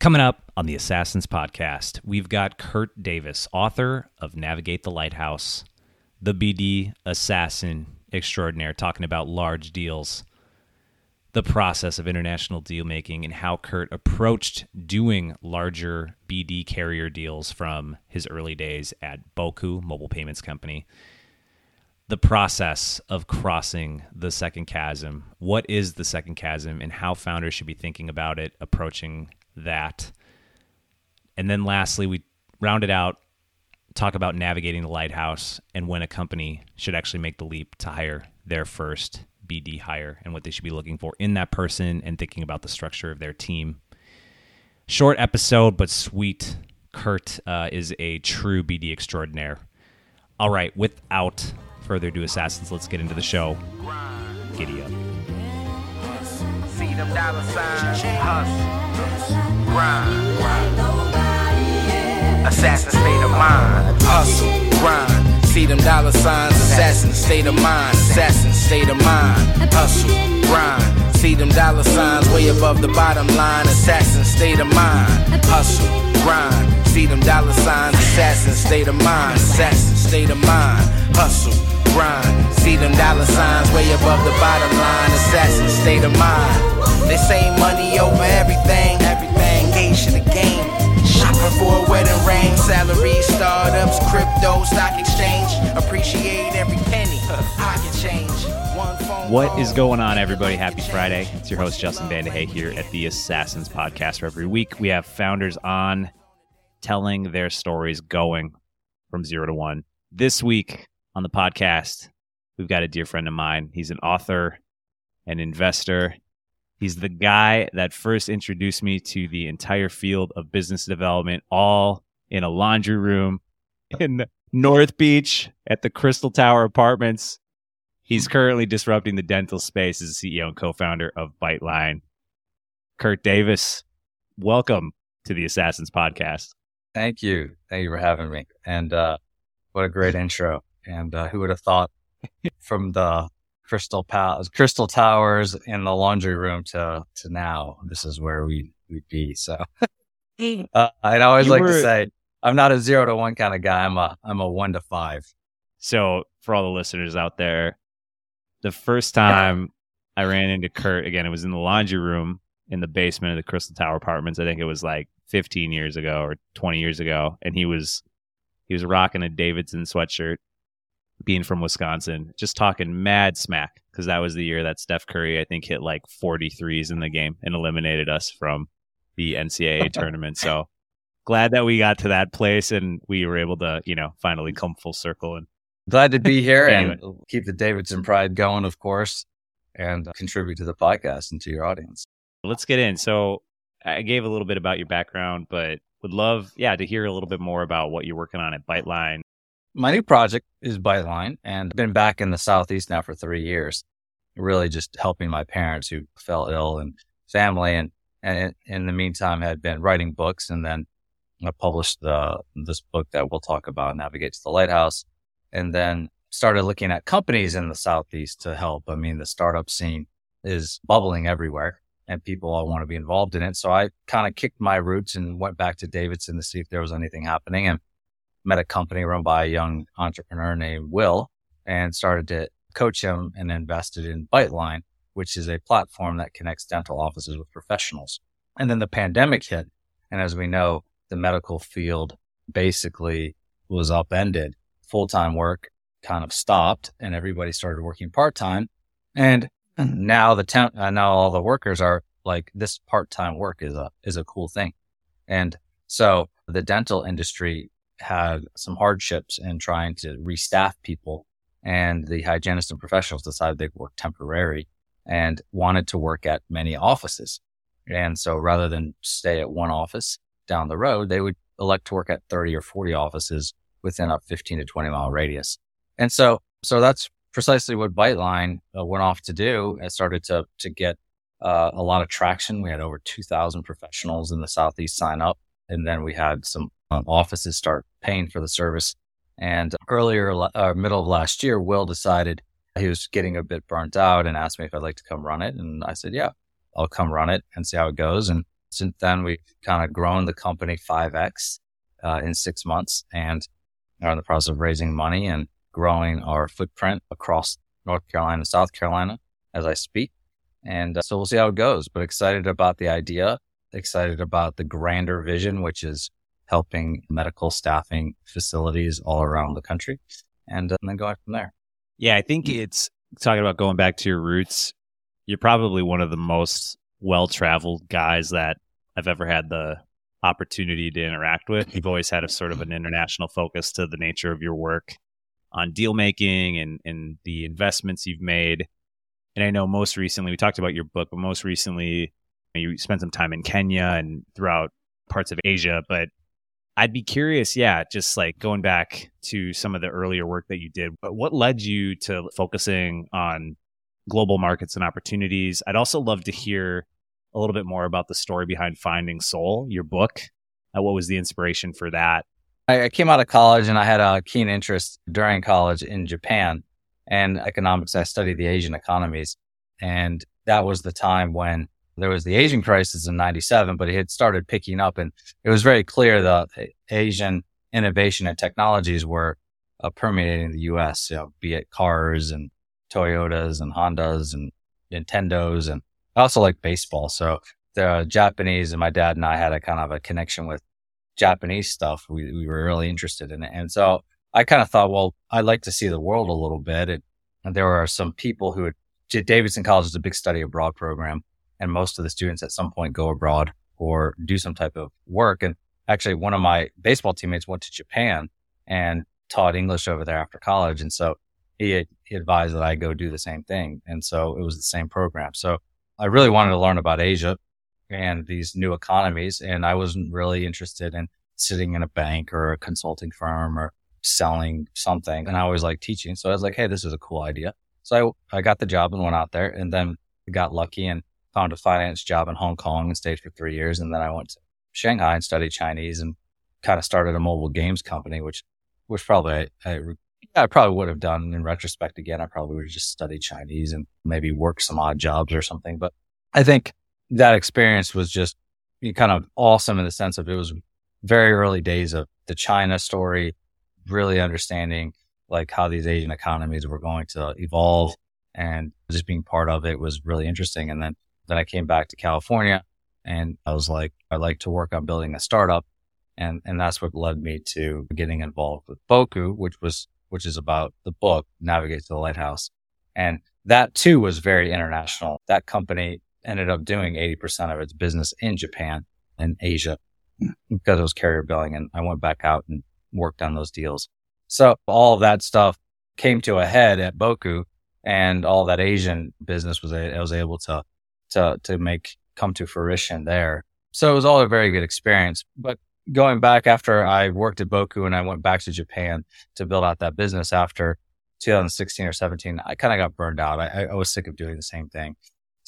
Coming up on the Assassins podcast, we've got Kurt Davis, author of Navigate the Lighthouse, the BD assassin extraordinaire, talking about large deals, the process of international deal making, and how Kurt approached doing larger BD carrier deals from his early days at Boku Mobile Payments Company. The process of crossing the second chasm. What is the second chasm, and how founders should be thinking about it, approaching that. And then lastly, we round it out talk about navigating the lighthouse and when a company should actually make the leap to hire their first BD hire and what they should be looking for in that person and thinking about the structure of their team. Short episode, but sweet. Kurt uh, is a true BD extraordinaire. All right, without further ado, Assassins, let's get into the show. Giddy up. See them dollar signs, grind. Assassin state of mind, hustle, grind. See them dollar signs, assassin state of mind, assassin state of mind, hustle, grind. See them dollar signs way above the bottom line, assassin state of mind, hustle, grind. See them dollar signs, assassin state of mind, assassin state of mind, hustle, grind. See them dollar signs way above the bottom line, assassin state of mind. They say money over everything, everything, for a wedding ring, salary, startups, crypto, stock exchange. Appreciate every penny, pocket change. What is going on, everybody? Happy Friday. It's your host, Justin Vandehey, here at the Assassins Podcast. Where every week we have founders on telling their stories going from zero to one. This week on the podcast, we've got a dear friend of mine. He's an author, an investor. He's the guy that first introduced me to the entire field of business development, all in a laundry room in North Beach at the Crystal Tower Apartments. He's currently disrupting the dental space as CEO and co-founder of Biteline. Kurt Davis, welcome to the Assassins Podcast. Thank you. Thank you for having me. And uh, what a great intro. And uh, who would have thought from the crystal palace, crystal towers in the laundry room to to now, this is where we we'd be. So uh, I'd always You like were- to say I'm not a zero to one kind of guy. I'm a I'm a one to five. So, for all the listeners out there, the first time I ran into Kurt again, it was in the laundry room in the basement of the Crystal Tower Apartments. I think it was like 15 years ago or 20 years ago, and he was he was rocking a Davidson sweatshirt, being from Wisconsin, just talking mad smack because that was the year that Steph Curry I think hit like 43s in the game and eliminated us from the NCAA tournament. So glad that we got to that place and we were able to you know finally come full circle and Glad to be here Anyway. and keep the Davidson pride going, of course, and uh, contribute to the podcast and to your audience. let's get in. So I gave a little bit about your background, but would love, yeah, to hear a little bit more about what you're working on at Biteline. My new project is Biteline, and I've been back in the Southeast now for three years, really just helping my parents who fell ill and family. And, and in the meantime, had been writing books and then I published the, this book that we'll talk about, Navigate to the Lighthouse, and then started looking at companies in the Southeast to help. I mean, the startup scene is bubbling everywhere and people all want to be involved in it. So I kind of kicked my roots and went back to Davidson to see if there was anything happening and met a company run by a young entrepreneur named Will and started to coach him and invested in Biteline, which is a platform that connects dental offices with professionals. And then the pandemic hit. And as we know, the medical field basically was upended. Full time work kind of stopped and everybody started working part time. And now the town, uh, now all the workers are like, this part time work is a, is a cool thing. And so the dental industry had some hardships in trying to restaff people and the hygienists and professionals decided they'd work temporary and wanted to work at many offices. And so rather than stay at one office down the road, they would elect to work at 30 or 40 offices within a 15 to 20 mile radius. And so, so that's precisely what Biteline uh, went off to do. It started to, to get uh, a lot of traction. We had over 2000 professionals in the Southeast sign up. And then we had some um, offices start paying for the service. And earlier, uh, middle of last year, Will decided he was getting a bit burnt out and asked me if I'd like to come run it. And I said, yeah, I'll come run it and see how it goes. And Since then, we've kind of grown the company 5x uh, in six months and are in the process of raising money and growing our footprint across North Carolina and South Carolina as I speak. And uh, so we'll see how it goes, but excited about the idea, excited about the grander vision, which is helping medical staffing facilities all around the country and, uh, and then going from there. Yeah, I think it's talking about going back to your roots. You're probably one of the most well traveled guys that I've ever had the opportunity to interact with. You've always had a sort of an international focus to the nature of your work on deal making and, and the investments you've made. And I know most recently, we talked about your book, but most recently, you spent some time in Kenya and throughout parts of Asia. But I'd be curious, yeah, just like going back to some of the earlier work that you did, but what led you to focusing on global markets and opportunities? I'd also love to hear a little bit more about the story behind Finding Soul, your book. Uh, what was the inspiration for that? I, I came out of college and I had a keen interest during college in Japan and economics. I studied the Asian economies. And that was the time when there was the Asian crisis in 97, but it had started picking up. And it was very clear that Asian innovation and technologies were uh, permeating the US, you know, be it cars and Toyotas and Hondas and Nintendos. And I also like baseball. So the Japanese and my dad and I had a kind of a connection with Japanese stuff. We, we were really interested in it. And so I kind of thought, well, I'd like to see the world a little bit. And, and there are some people who had, Davidson College is a big study abroad program. And most of the students at some point go abroad or do some type of work. And actually one of my baseball teammates went to Japan and taught English over there after college. And so he, he advised that I go do the same thing. And so it was the same program. So I really wanted to learn about Asia and these new economies. And I wasn't really interested in sitting in a bank or a consulting firm or selling something. And I always like teaching. So I was like, Hey, this is a cool idea. So I, I got the job and went out there and then got lucky and found a finance job in Hong Kong and stayed for three years. And then I went to Shanghai and studied Chinese and kind of started a mobile games company, which, which probably I, I, I probably would have done in retrospect again. I probably would have just studied Chinese and maybe worked some odd jobs or something. But I think that experience was just kind of awesome in the sense of it was very early days of the China story, really understanding like how these Asian economies were going to evolve and just being part of it was really interesting. And then, then I came back to California and I was like, I'd like to work on building a startup. And, and that's what led me to getting involved with Boku, which was, which is about the book, Navigate to the Lighthouse. And that too was very international. That company ended up doing 80% of its business in Japan and Asia because it was carrier billing. And I went back out and worked on those deals. So all that stuff came to a head at Boku and all that Asian business was, I was able to, to, to make come to fruition there. So it was all a very good experience. But going back after I worked at Boku and I went back to Japan to build out that business after 2016 or 17, I kind of got burned out. I, I was sick of doing the same thing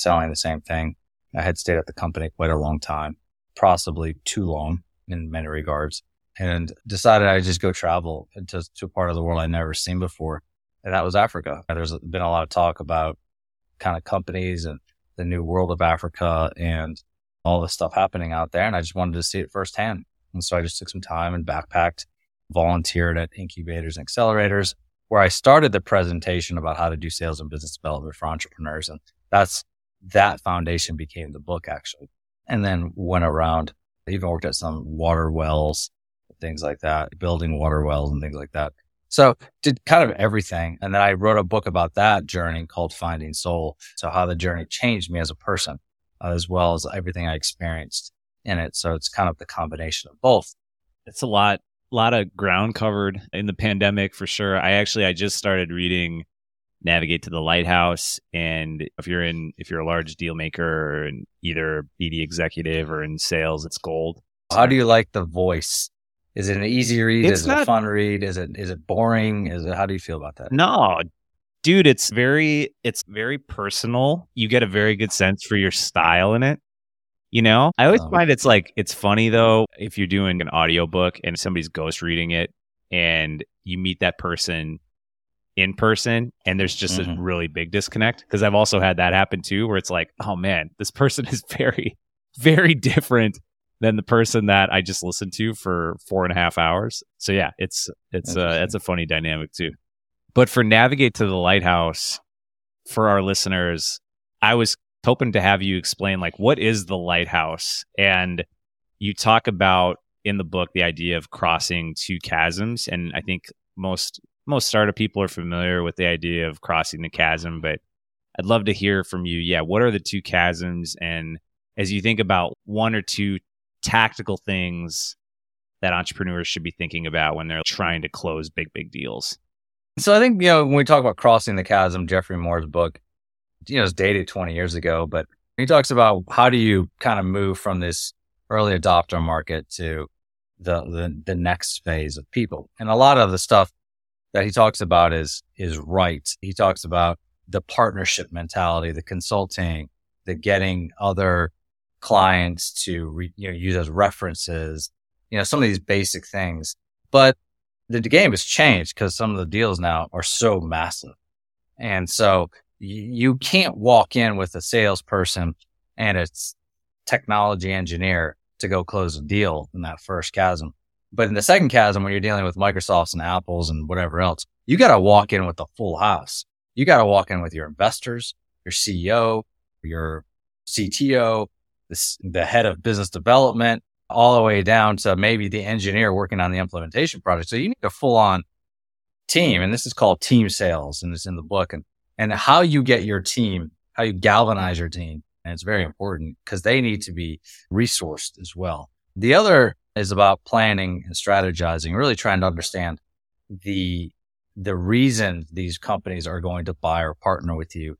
selling the same thing. I had stayed at the company quite a long time, possibly too long in many regards, and decided I'd just go travel to, to a part of the world I'd never seen before. And that was Africa. There's been a lot of talk about kind of companies and the new world of Africa and all the stuff happening out there. And I just wanted to see it firsthand. And so I just took some time and backpacked, volunteered at incubators and accelerators where I started the presentation about how to do sales and business development for entrepreneurs. And that's that foundation became the book actually. And then went around, even worked at some water wells, things like that, building water wells and things like that. So did kind of everything. And then I wrote a book about that journey called Finding Soul. So how the journey changed me as a person, uh, as well as everything I experienced in it. So it's kind of the combination of both. It's a lot, a lot of ground covered in the pandemic for sure. I actually, I just started reading navigate to the lighthouse. And if you're in, if you're a large deal maker in either BD executive or in sales, it's gold. How do you like the voice? Is it an easy read? It's is not, it a fun read? Is it is it boring? Is it how do you feel about that? No, dude, it's very it's very personal. You get a very good sense for your style in it. You know, I always um, find it's like it's funny though if you're doing an audiobook and somebody's ghost reading it and you meet that person in person and there's just mm-hmm. a really big disconnect because I've also had that happen too where it's like, oh man, this person is very very different than the person that I just listened to for four and a half hours. So yeah, it's it's uh, it's a funny dynamic too. But for navigate to the lighthouse, for our listeners, I was hoping to have you explain like what is the lighthouse, and you talk about in the book the idea of crossing two chasms, and I think most most startup people are familiar with the idea of crossing the chasm, but I'd love to hear from you. Yeah, what are the two chasms, and as you think about one or two tactical things that entrepreneurs should be thinking about when they're trying to close big, big deals? So I think, you know, when we talk about crossing the chasm, Geoffrey Moore's book, you know, is dated 20 years ago, but he talks about how do you kind of move from this early adopter market to the, the, the next phase of people. And a lot of the stuff that he talks about is, is right. He talks about the partnership mentality, the consulting, the getting other clients to re, you know, use as references, you know, some of these basic things. But the, game has changed because some of the deals now are so massive. And so you can't walk in with a salesperson and a technology engineer to go close a deal in that first chasm. But in the second chasm, when you're dealing with Microsofts and Apples and whatever else, you got to walk in with the full house. You got to walk in with your investors, your CEO, your CTO, the, head of business development, all the way down to maybe the engineer working on the implementation project. So you need a full on team. And this is called team sales and it's in the book and, and how you get your team, how you galvanize your team. And it's very important because they need to be resourced as well. The other is about planning and strategizing, really trying to understand the, the reason these companies are going to buy or partner with you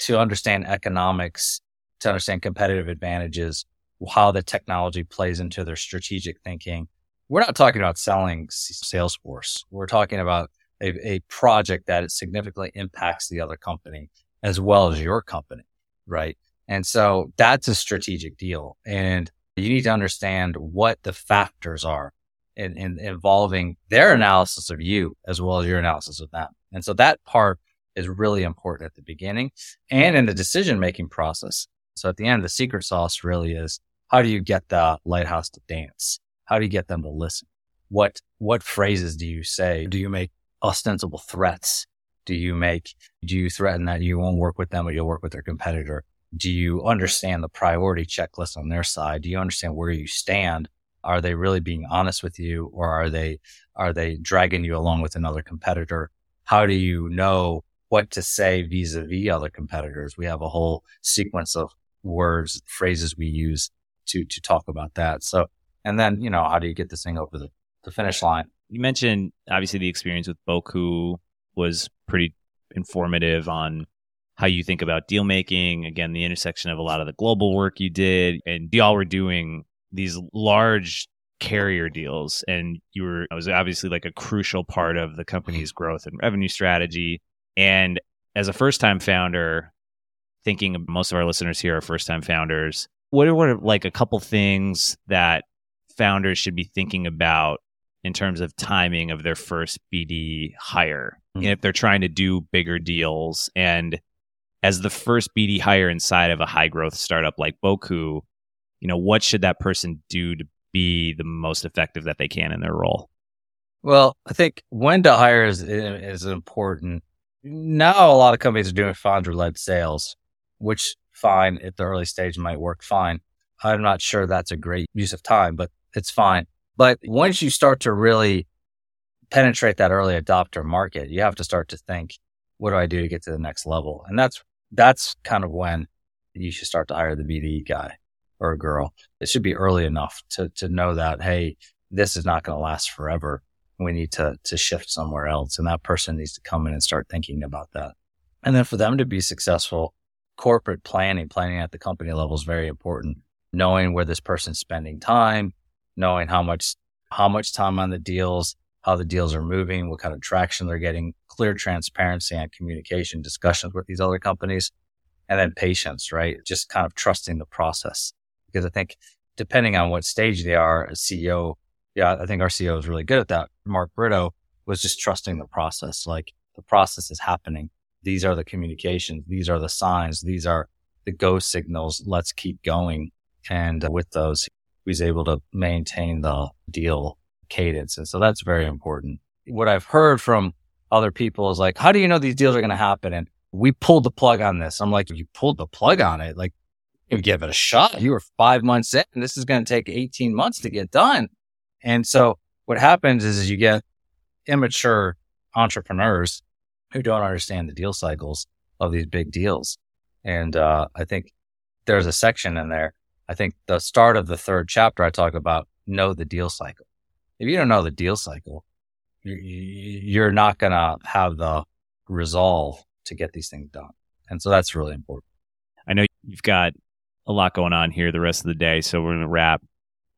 to understand economics to understand competitive advantages, how the technology plays into their strategic thinking. We're not talking about selling Salesforce. We're talking about a, a project that significantly impacts the other company as well as your company, right? And so that's a strategic deal. And you need to understand what the factors are in, in involving their analysis of you as well as your analysis of them. And so that part is really important at the beginning and in the decision making process. So at the end, the secret sauce really is how do you get the lighthouse to dance? How do you get them to listen? What, what phrases do you say? Do you make ostensible threats? Do you make, do you threaten that you won't work with them, but you'll work with their competitor? Do you understand the priority checklist on their side? Do you understand where you stand? Are they really being honest with you or are they, are they dragging you along with another competitor? How do you know what to say vis-a-vis other competitors? We have a whole sequence of words, phrases we use to to talk about that. So, and then you know, how do you get this thing over the, the finish line? You mentioned obviously the experience with Boku was pretty informative on how you think about deal making. Again, the intersection of a lot of the global work you did, and y'all were doing these large carrier deals, and you were it was obviously like a crucial part of the company's mm-hmm. growth and revenue strategy. And as a first time founder, thinking most of our listeners here are first time founders. What are, what are like a couple things that founders should be thinking about in terms of timing of their first BD hire? Mm-hmm. if they're trying to do bigger deals and as the first BD hire inside of a high growth startup like Boku, you know, what should that person do to be the most effective that they can in their role? Well, I think when to hire is, is important. Now, a lot of companies are doing founder led sales which fine at the early stage might work fine. I'm not sure that's a great use of time, but it's fine. But once you start to really penetrate that early adopter market, you have to start to think, what do I do to get to the next level? And that's, that's kind of when you should start to hire the BDE guy or a girl. It should be early enough to, to know that, Hey, this is not going to last forever. We need to, to shift somewhere else. And that person needs to come in and start thinking about that. And then for them to be successful, corporate planning, planning at the company level is very important. Knowing where this person's spending time, knowing how much, how much time on the deals, how the deals are moving, what kind of traction they're getting, clear transparency and communication discussions with these other companies, and then patience, right? Just kind of trusting the process. Because I think depending on what stage they are, a CEO, yeah, I think our CEO is really good at that. Mark Britto was just trusting the process. Like the process is happening these are the communications. These are the signs. These are the go signals. Let's keep going And uh, with those, he was able to maintain the deal cadence. And so that's very important. What I've heard from other people is like, how do you know these deals are going to happen? And we pulled the plug on this. I'm like, you pulled the plug on it. Like, you give it a shot. You were five months in, this is going to take 18 months to get done. And so what happens is, is you get immature entrepreneurs who don't understand the deal cycles of these big deals. And uh, I think there's a section in there. I think the start of the third chapter, I talk about know the deal cycle. If you don't know the deal cycle, you're not going to have the resolve to get these things done. And so that's really important. I know you've got a lot going on here the rest of the day, so we're going to wrap.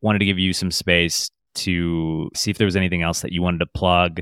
Wanted to give you some space to see if there was anything else that you wanted to plug.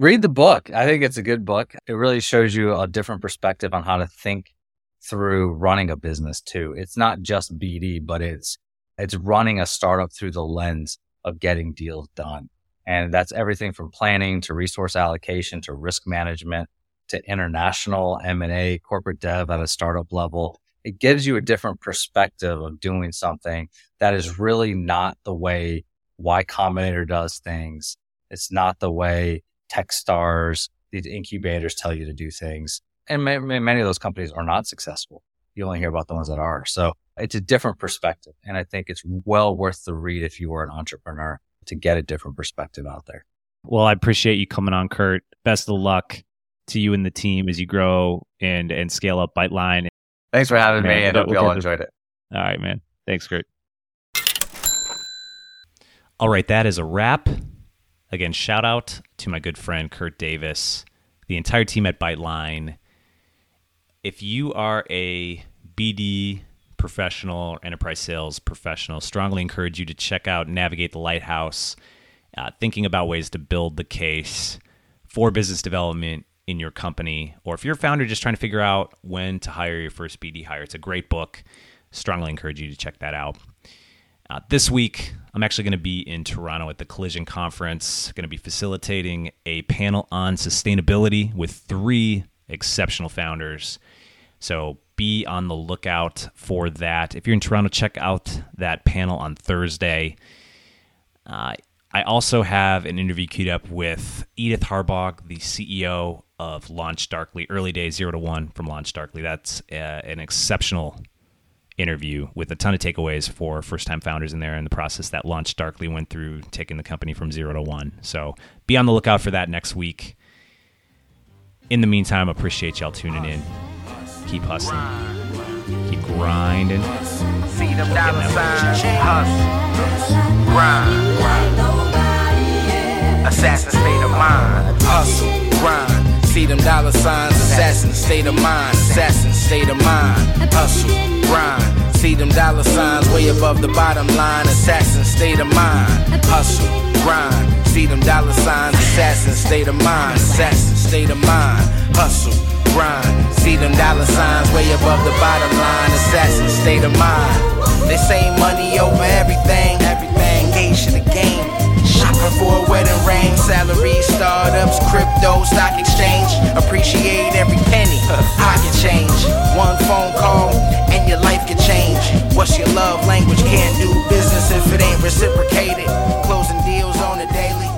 Read the book. I think it's a good book. It really shows you a different perspective on how to think through running a business too. It's not just BD, but it's it's running a startup through the lens of getting deals done. And that's everything from planning to resource allocation to risk management to international M&A, corporate dev at a startup level. It gives you a different perspective of doing something that is really not the way Y Combinator does things. It's not the way Techstars, these incubators tell you to do things. And many of those companies are not successful. You only hear about the ones that are. So it's a different perspective. And I think it's well worth the read if you are an entrepreneur to get a different perspective out there. Well, I appreciate you coming on, Kurt. Best of luck to you and the team as you grow and and scale up Biteline. Thanks for having man, me. I hope we'll you all enjoyed it. All right, man. Thanks, Kurt. All right, that is a wrap. Again, shout out to my good friend Kurt Davis, the entire team at Biteline. If you are a BD professional or enterprise sales professional, strongly encourage you to check out Navigate the Lighthouse, uh, thinking about ways to build the case for business development in your company. Or if you're a founder just trying to figure out when to hire your first BD hire, it's a great book. Strongly encourage you to check that out. Uh, this week, I'm actually going to be in Toronto at the Collision Conference, going to be facilitating a panel on sustainability with three exceptional founders. So be on the lookout for that. If you're in Toronto, check out that panel on Thursday. Uh, I also have an interview queued up with Edith Harbaugh, the CEO of Launch Darkly, early days zero to one from Launch Darkly. That's uh, an exceptional interview with a ton of takeaways for first time founders in there and the process that Launch Darkly went through taking the company from zero to one. So be on the lookout for that next week. In the meantime, appreciate y'all tuning in. Keep hustling. Keep grinding. See them dollar signs. Hustle. Grind. Assassin state of mind. Hustle. Grind. See them dollar signs. Assassin state of mind. Assassin state of mind. Hustle. Grind. See them dollar signs way above the bottom line. Assassin state of mind. Hustle. Grind. See them dollar signs. Assassin state of mind. Assassin state of mind. Hustle grind. See them dollar signs way above the bottom line. Assassin state of mind. They say money over everything. Everything. For a wedding ring, salary, startups, crypto, stock exchange. Appreciate every penny. I can change. One phone call and your life can change. What's your love language? Can't do business if it ain't reciprocated. Closing deals on a daily.